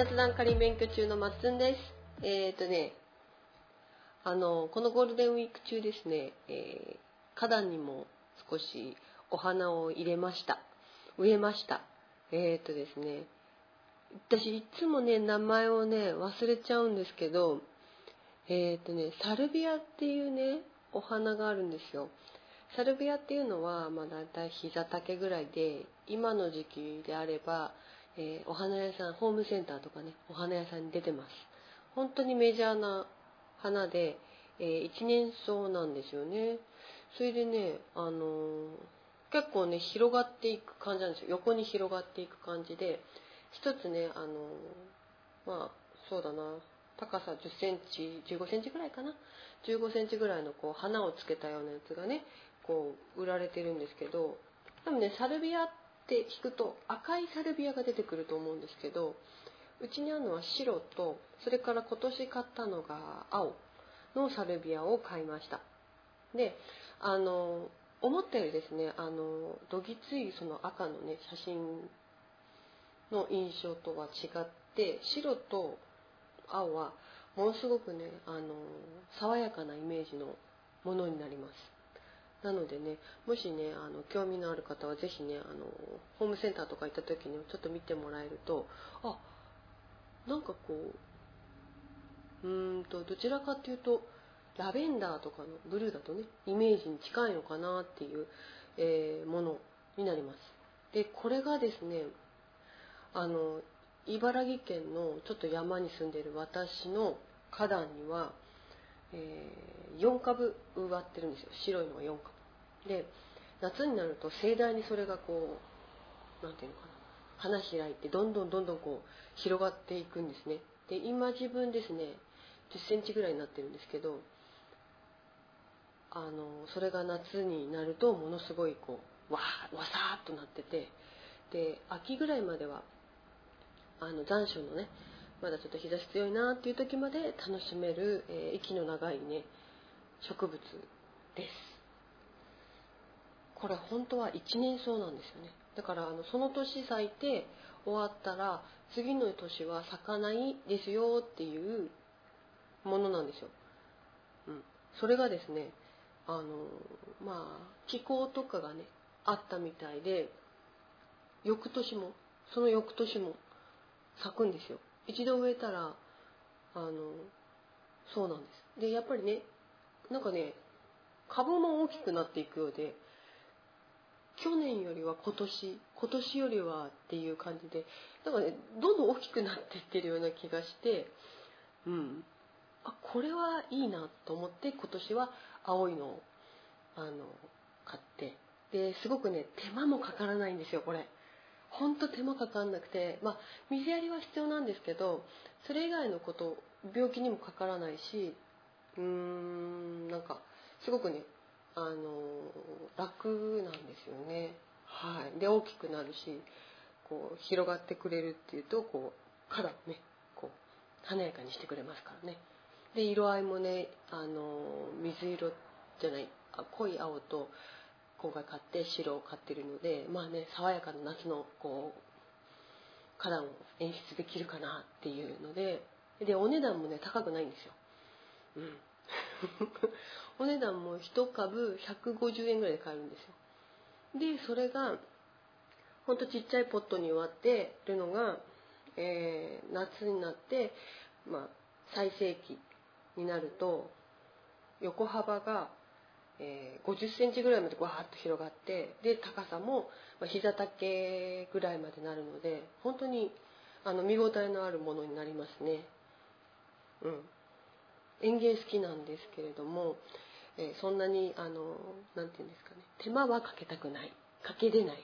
雑談仮免許中のまっつんです。えっ、ー、とね、あの、このゴールデンウィーク中ですね、えー、花壇にも少しお花を入れました。植えました。えっ、ー、とですね、私いつもね、名前をね、忘れちゃうんですけど、えっ、とね、サルビアっていうね、お花があるんですよ。サルビアっていうのは、まあ、だいたい膝丈ぐらいで、今の時期であれば、えー、お花屋さん、ホームセンターとかね、お花屋さんに出てます。本当にメジャーな花で、えー、一年草なんですよね。それでね、あのー、結構ね、広がっていく感じなんですよ。横に広がっていく感じで、一つね、あのまあ、そうだな、高さ10センチ、15センチぐらいかな。15センチぐらいのこう花をつけたようなやつがね、こう売られてるんですけど、多分ね、サルビアって引くと赤いサルビアが出てくると思うんですけど、うちにあるのは白と、それから今年買ったのが青のサルビアを買いました。で、あの、思ったよりですね、あの、どぎついその赤のね、写真の印象とは違って、白と青はものすごくね、あの、爽やかなイメージのものになります。なのでね、もしね、あの、興味のある方はぜひね、あの、ホームセンターとか行った時にちょっと見てもらえると、あ、なんかこう、うーんと、どちらかっていうと、ラベンダーとかのブルーだとね、イメージに近いのかなっていう、えー、ものになります。で、これがですね、あの、茨城県のちょっと山に住んでいる私の花壇には、えー、4株植わってるんですよ。白いのが4株。で夏になると盛大にそれがこう何ていうのかな。花開いてどんどんどんどんこう広がっていくんですね。で今自分ですね1 0センチぐらいになってるんですけどあのそれが夏になるとものすごいこうわわさーっとなってて。で秋ぐらいまではあの残暑のねまだちょっと日差し強いなっていう時まで楽しめる、えー、息の長いね植物です。これ本当は一年草なんですよね。だからあのその年咲いて終わったら次の年は咲かないですよっていうものなんですよ、うん、それがですねあのまあ気候とかがねあったみたいで翌年もその翌年も咲くんですよ。一度植えたらあのそうなんです。でやっぱりねなんかね株も大きくなっていくようで去年よりは今年今年よりはっていう感じでなんかねどんどん大きくなっていってるような気がしてうん。あこれはいいなと思って今年は青いのをあの買って。ですごくね手間もかからないんですよこれ。ほんと手間かかんなくて、まあ、水やりは必要なんですけど、それ以外のこと、病気にもかからないし、うーん、なんか、すごくね、あの、楽なんですよね。はい。で、大きくなるし、こう、広がってくれるっていうと、こう、肌をね、こう、華やかにしてくれますからね。で、色合いもね、あの、水色じゃない、あ濃い青と、今回買って白を買ってるのでまあね爽やかな夏のこう花壇を演出できるかなっていうのででお値段もね高くないんですよ。うん。お値段も1株150円ぐらいで買えるんですよ。でそれがほんとちっちゃいポットに割ってるのが、えー、夏になって、まあ、最盛期になると横幅がえー、50センチぐらいまでわーっと広がってで高さも、ま、膝丈ぐらいまでなるので本当にあの見応えのあるものになりますね。うん、園芸好きなんですけれども、えー、そんなにあのなていうんですかね手間はかけたくないかけれない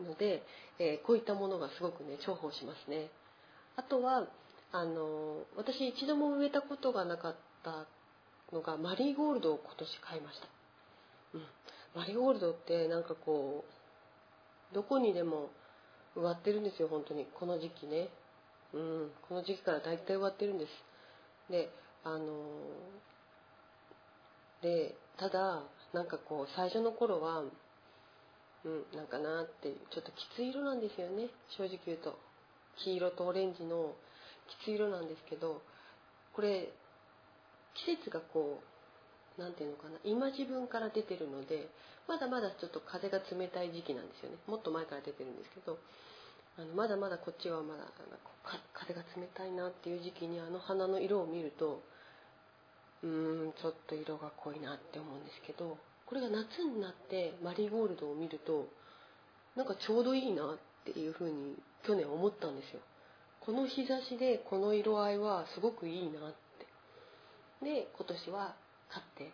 ので、えー、こういったものがすごくね重宝しますね。あとはあの私一度も植えたことがなかったのがマリーゴールドを今年買いました、うん、マリーゴールドってなんかこうどこにでも植わってるんですよ本当に。この時期ね。うん。この時期から大体植わってるんです。であのでただなんかこう最初の頃はうんなんかなってちょっときつい色なんですよね。正直言うと。黄色とオレンジのきつい色なんですけどこれ季節がこう何ていうのかな今自分から出てるのでまだまだちょっと風が冷たい時期なんですよね。もっと前から出てるんですけどあのまだまだこっちはまだ風が冷たいなっていう時期にあの花の色を見るとうーんちょっと色が濃いなって思うんですけどこれが夏になってマリーゴールドを見るとなんかちょうどいいなっていうふうに去年思ったんですよ。この日差しでこの色合いはすごくいいなっで今年は買って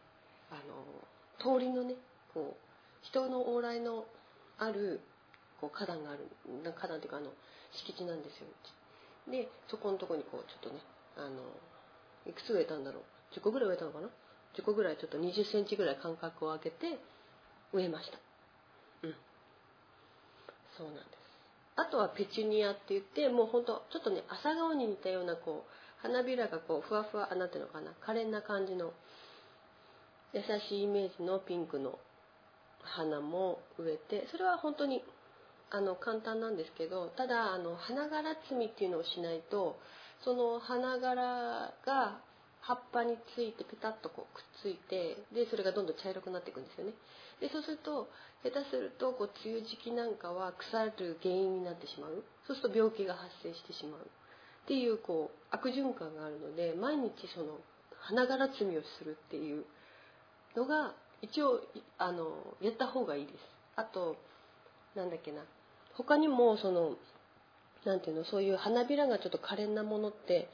あの通りのねこう人の往来のあるこう花壇がある花壇っていうかあの敷地なんですよ。でそこのとこにこうちょっとねあのいくつ植えたんだろう。10個ぐらい植えたのかな。10個ぐらいちょっと2 0センチぐらい間隔を空けて植えました。うん。そうなんです。あとはペチュニアって言ってもうほんとちょっとね朝顔に似たようなこう花びらがこうふわふわなんていうのかな？可憐な感じの。優しいイメージのピンクの花も植えてそれは本当にあの簡単なんですけどただあの花柄摘みっていうのをしないとその花柄が葉っぱについてペタッとこうくっついてでそれがどんどん茶色くなっていくんですよね。でそうすると下手するとこう梅雨時期なんかは腐る原因になってしまう。そうすると病気が発生してしまう。っていうこう悪循環があるので毎日その花柄摘みをするっていうのが一応あのやった方がいいです。あとなんだっけな。他にもそのなていうのそういう花びらがちょっと可憐なものって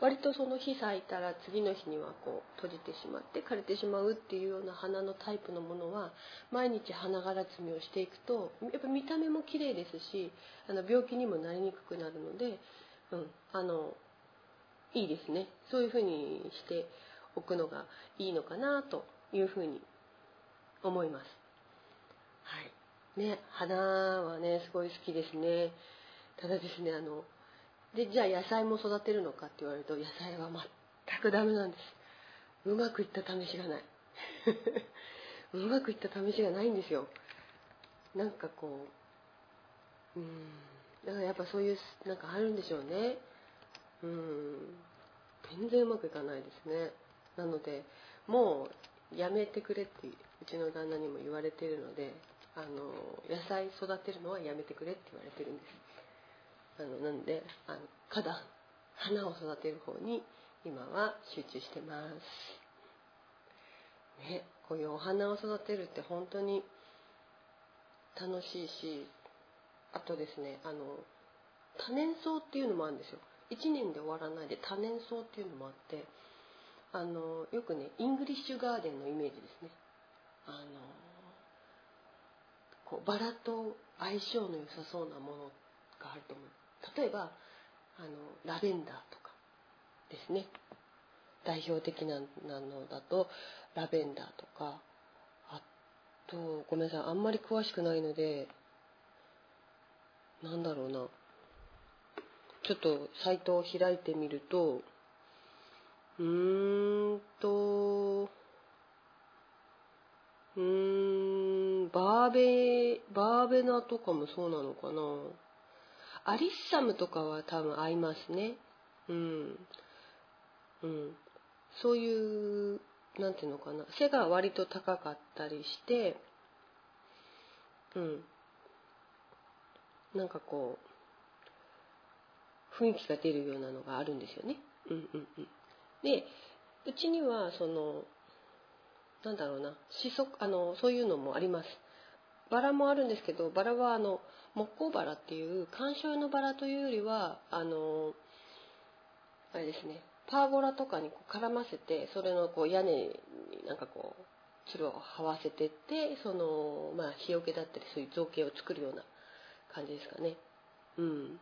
割とその日咲いたら次の日にはこう閉じてしまって枯れてしまうっていうような花のタイプのものは毎日花柄摘みをしていくとやっぱ見た目も綺麗ですしあの病気にもなりにくくなるので、うん、あのいいですね。そういうふうにしておくのがいいのかなというふうに思います。はい。ね、花はねすごい好きですね。ただですねあのでじゃあ野菜も育てるのかって言われると野菜は全くダメなんです。うまくいった試しがない。うまくいった試しがないんですよ。なんかこううん。だからやっぱそういうなんかあるんでしょうね。うん。全然うまくいかないですね。なのでもうやめてくれってうちの旦那にも言われてるのであの野菜育てるのはやめてくれって言われてるんです。あのなんであの花壇花を育てる方に今は集中してます。ね、こういうお花を育てるって本当に楽しいしあとですねあの多年草っていうのもあるんですよ。1年で終わらないで多年草っていうのもあってあのよくねイングリッシュガーデンのイメージですね。あのこうバラと相性の良さそうなものがあると思う。例えばあのラベンダーとかですね。代表的なのだとラベンダーとか。あとごめんなさいあんまり詳しくないのでなんだろうなちょっとサイトを開いてみるとうーんとうーんバーベバーベナとかもそうなのかなアリッサムとかは多分合いますね。うん。うん。そういう、なんていうのかな。背が割と高かったりして、うん。なんかこう、雰囲気が出るようなのがあるんですよね。うんうんうん。で、うちには、その、なんだろうな、しそ、あの、そういうのもあります。バラもあるんですけど、バラはあの、木工バラっていう観賞用のバラというよりはあのあれですねパーゴラとかにこう絡ませてそれのこう屋根になんかこうつるを這わせてってそのまあ日よけだったりそういう造形を作るような感じですかね。うん。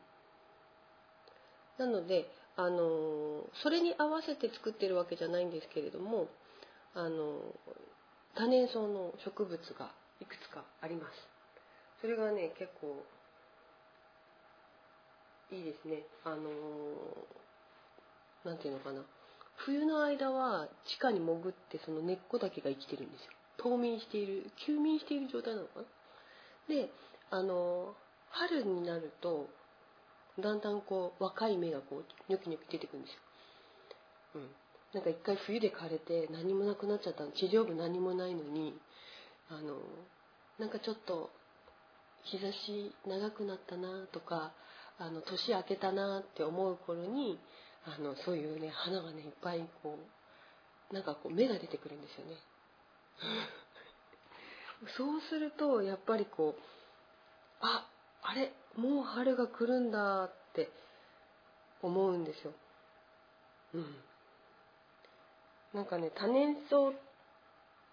なのであのそれに合わせて作ってるわけじゃないんですけれどもあの多年草の植物がいくつかあります。それがね結構いいですね。あの何ていうのかな。冬の間は地下に潜ってその根っこだけが生きてるんですよ。冬眠している休眠している状態なのかな。であの春になるとだんだんこう若い芽がこうニョキニョキ出てくるんですよ、うん、なんか一回冬で枯れて何もなくなっちゃったの。地上部何もないのにあのなんかちょっと日差し長くなったなとかあの年明けたなって思う頃にあのそういうね花がねいっぱいこうなんかこう芽が出てくるんですよね。そうするとやっぱりこうああれもう春が来るんだって思うんですよ。うん。なんかね多年草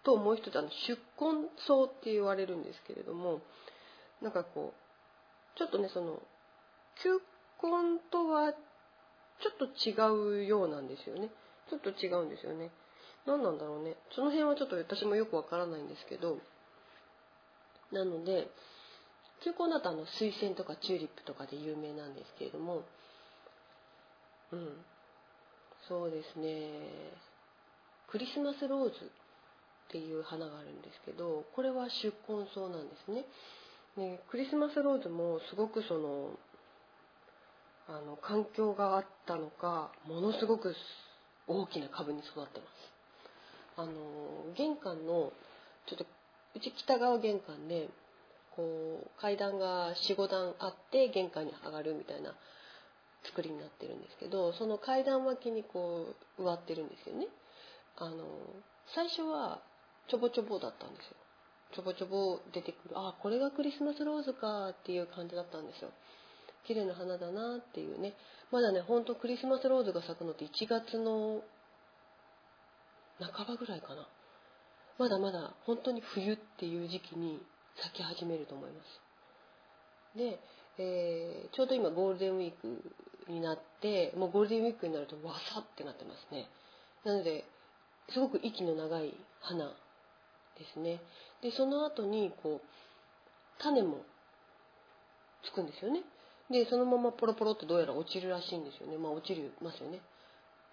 ともう一つあの出根草って言われるんですけれどもなんかこうちょっとねその球根とはちょっと違うようなんですよねちょっと違うんですよね何なんだろうねその辺はちょっと私もよくわからないんですけどなので球根だとあの水仙とかチューリップとかで有名なんですけれどもうん。そうですね。クリスマスローズっていう花があるんですけどこれは宿根草なんですね。でクリスマスローズもすごくそのあの環境があったのかものすごく大きな株に育ってます。あの玄関のちょっとうち北側玄関でこう階段が45段あって玄関に上がるみたいな作りになってるんですけどその階段脇にこう植わってるんですよね。あの最初はちょぼちょぼだったんですよ。ちょぼちょぼ出てくる。あこれがクリスマスローズかっていう感じだったんですよ。綺麗な花だなっていうね。まだねほんとクリスマスローズが咲くのって1月の半ばぐらいかな。まだまだ本当に冬っていう時期に咲き始めると思います。で、えー、ちょうど今ゴールデンウィークになってもうゴールデンウィークになるとわさってなってますね。なのですごく息の長い花ですね。でその後にこう種もつくんですよね。でそのままポロポロってどうやら落ちるらしいんですよね。まあ落ちるますよね、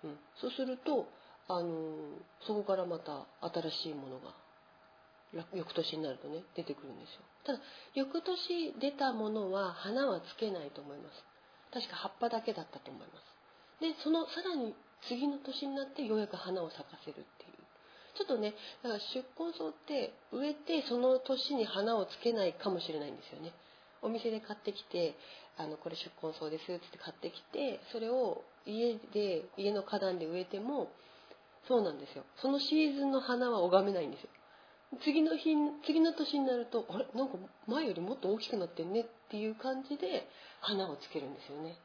うん、そうするとあのそこからまた新しいものが翌年になるとね出てくるんですよ。ただ翌年出たものは花はつけないと思います。確か葉っぱだけだったと思います。でそのさらに次の年になってようやく花を咲かせるっていう。ちょっとねだから出根草って植えてその年に花をつけないかもしれないんですよね。お店で買ってきてあのこれ出根草ですって買ってきてそれを家で家の花壇で植えてもそうなんですよ。そのシーズンの花は拝めないんですよ。次の日次の年になるとあれ？なんか前よりもっと大きくなってんねっていう感じで花をつけるんですよね。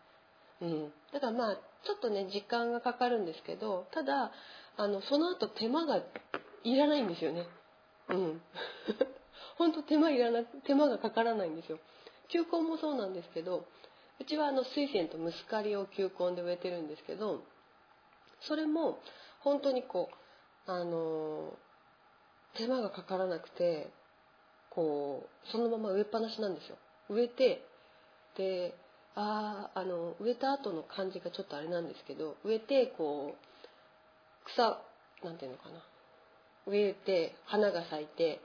うん、だからまあちょっとね時間がかかるんですけどただあのその後手間がいらないんですよね。うん。本当手間いらな手間がかからないんですよ。球根もそうなんですけどうちはあの水仙とムスカリを球根で植えてるんですけどそれも本当にこうあの手間がかからなくてこうそのまま植えっぱなしなんですよ。植えてでああの植えた後の感じがちょっとあれなんですけど植えてこう草なんていうのかな。植えて花が咲いて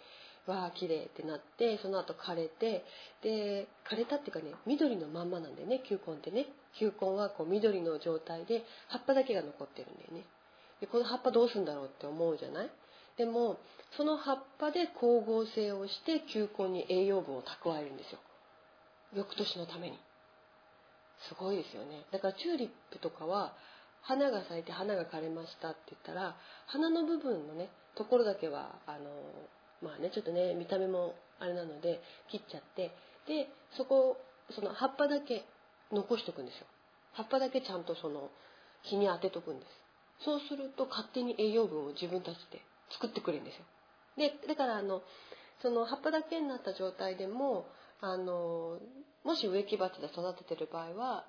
わあ綺麗ってなってその後枯れてで枯れたっていうかね緑のまんまなんでね球根ってね。球根はこう緑の状態で葉っぱだけが残ってるんだよね。でこの葉っぱどうするんだろうって思うじゃない？でもその葉っぱで光合成をして球根に栄養分を蓄えるんですよ。翌年のために。すごいですよね。だからチューリップとかは花が咲いて花が枯れましたって言ったら花の部分のねところだけはあのまあねちょっとね見た目もあれなので切っちゃってでそこその葉っぱだけ残しとくんですよ。葉っぱだけちゃんとその日に当てとくんです。そうすると勝手に栄養分を自分たちで作ってくれるんですよ。でだからあのその葉っぱだけになった状態でもあのもし植木鉢で育ててる場合は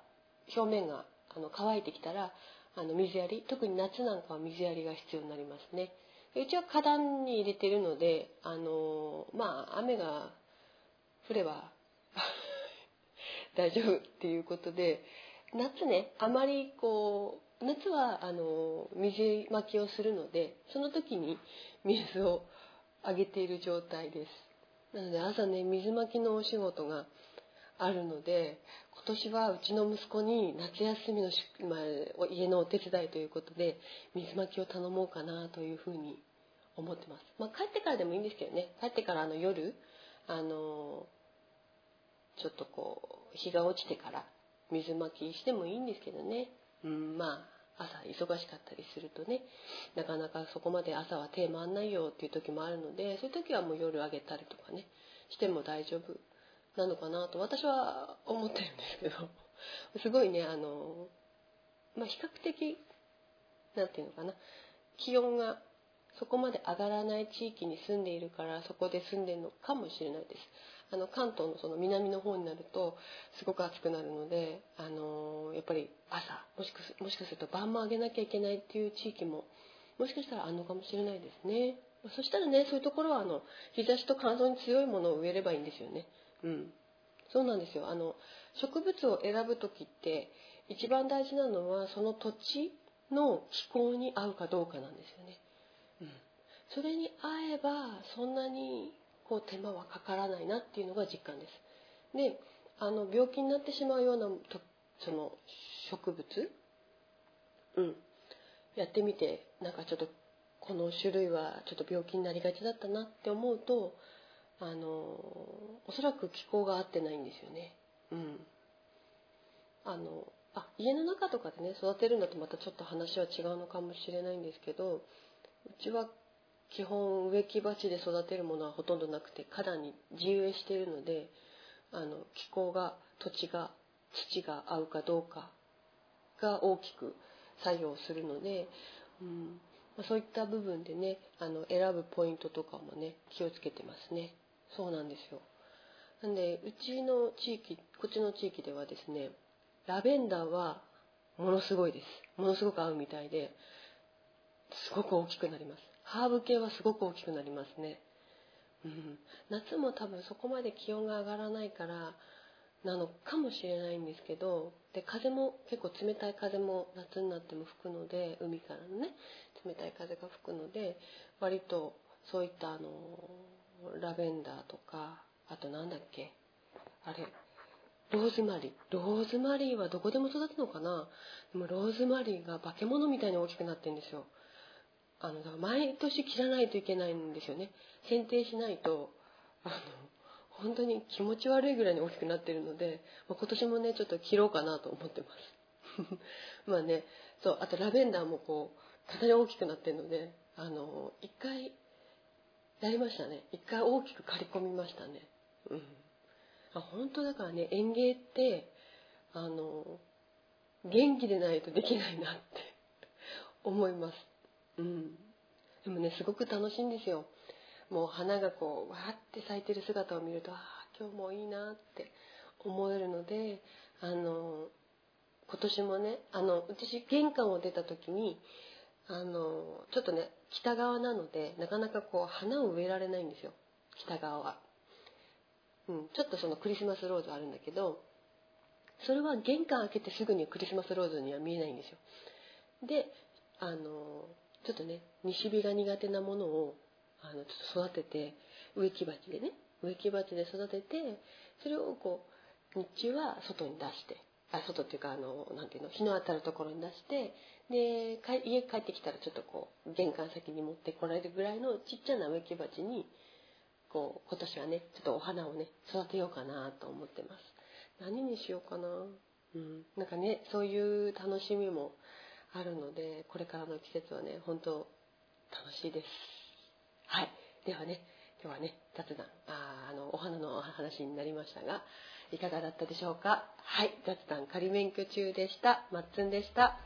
表面があの乾いてきたらあの水やり特に夏なんかは水やりが必要になりますね。うちは花壇に入れてるのであのまあ雨が降れば 大丈夫っていうことで夏ねあまりこう夏はあの水まきをするのでその時に水をあげている状態です。なので朝ね水まきのお仕事があるので今年はうちの息子に夏休みの、まあ、家のお手伝いということで水まきを頼もうかなというふうに思ってます、まあ、帰ってからでもいいんですけどね。帰ってからあの夜あのちょっとこう日が落ちてから水まきしてもいいんですけどね、うん、まあ朝忙しかったりするとねなかなかそこまで朝は手回んないよっていう時もあるのでそういう時はもう夜あげたりとかねしても大丈夫なのかなと私は思ってるんですけど すごいねあの、まあ、比較的何て言うのかな気温がそこまで上がらない地域に住んでいるからそこで住んでるのかもしれないです。あの関東のその南の方になるとすごく暑くなるので、あのやっぱり朝もしかすもしかすると晩も上げなきゃいけないっていう地域ももしかしたらあるのかもしれないですね。そしたらねそういうところはあの日差しと乾燥に強いものを植えればいいんですよね。うん。そうなんですよ。あの植物を選ぶ時って一番大事なのはその土地の気候に合うかどうかなんですよね。うん、それに合えばそんなにこう手間はかからないなっていうのが実感です。であの病気になってしまうようなとその植物、うん、やってみてなんかちょっとこの種類はちょっと病気になりがちだったなって思うとあのおそらく気候が合ってないんですよね。うん、あのあ家の中とかでね育てるんだとまたちょっと話は違うのかもしれないんですけどうちは基本植木鉢で育てるものはほとんどなくて花壇に地植えしているのであの気候が土地が土が合うかどうかが大きく作用するので、うんま、そういった部分でねあの選ぶポイントとかもね気をつけてますね。そうなんですよ。なんでうちの地域こっちの地域ではですねラベンダーはものすごいです。ものすごく合うみたいですごく大きくなります。ハーブ系はすごく大きくなりますね、うん、夏も多分そこまで気温が上がらないからなのかもしれないんですけどで風も結構冷たい風も夏になっても吹くので海からのね冷たい風が吹くので割とそういったあのラベンダーとかあとなんだっけあれローズマリー。ローズマリーはどこでも育つのかな？でもローズマリーが化け物みたいに大きくなってるんですよ。あの毎年切らないといけないんですよね。剪定しないとあの本当に気持ち悪いぐらいに大きくなってるので、まあ、今年もねちょっと切ろうかなと思ってます。まあねそうあとラベンダーもこうかなり大きくなってるのであの一回やりましたね。一回大きく刈り込みましたね。うん。あ本当だからね園芸ってあの元気でないとできないなって思います。うん、でもねすごく楽しいんですよ。もう花がこうわーって咲いてる姿を見るとああ今日もいいなって思えるのであの今年もねあの私玄関を出た時にあのちょっとね北側なのでなかなかこう花を植えられないんですよ。北側は、うん、ちょっとそのクリスマスローズあるんだけどそれは玄関開けてすぐにクリスマスローズには見えないんですよ。であのちょっとね西日が苦手なものをあのちょっと育てて植木鉢でね植木鉢で育ててそれをこう日中は外に出してあ外っていうかあのなていうの日の当たるところに出してで家帰ってきたらちょっとこう玄関先に持ってこられるぐらいのちっちゃな植木鉢にこう今年はねちょっとお花をね育てようかなと思ってます。何にしようかな。うん。なんかねそういう楽しみもあるのでこれからの季節はね本当楽しいです。はい。ではね今日はね雑談ああのお花の話になりましたがいかがだったでしょうか？はい。雑談仮免許中でした。まっつんでした。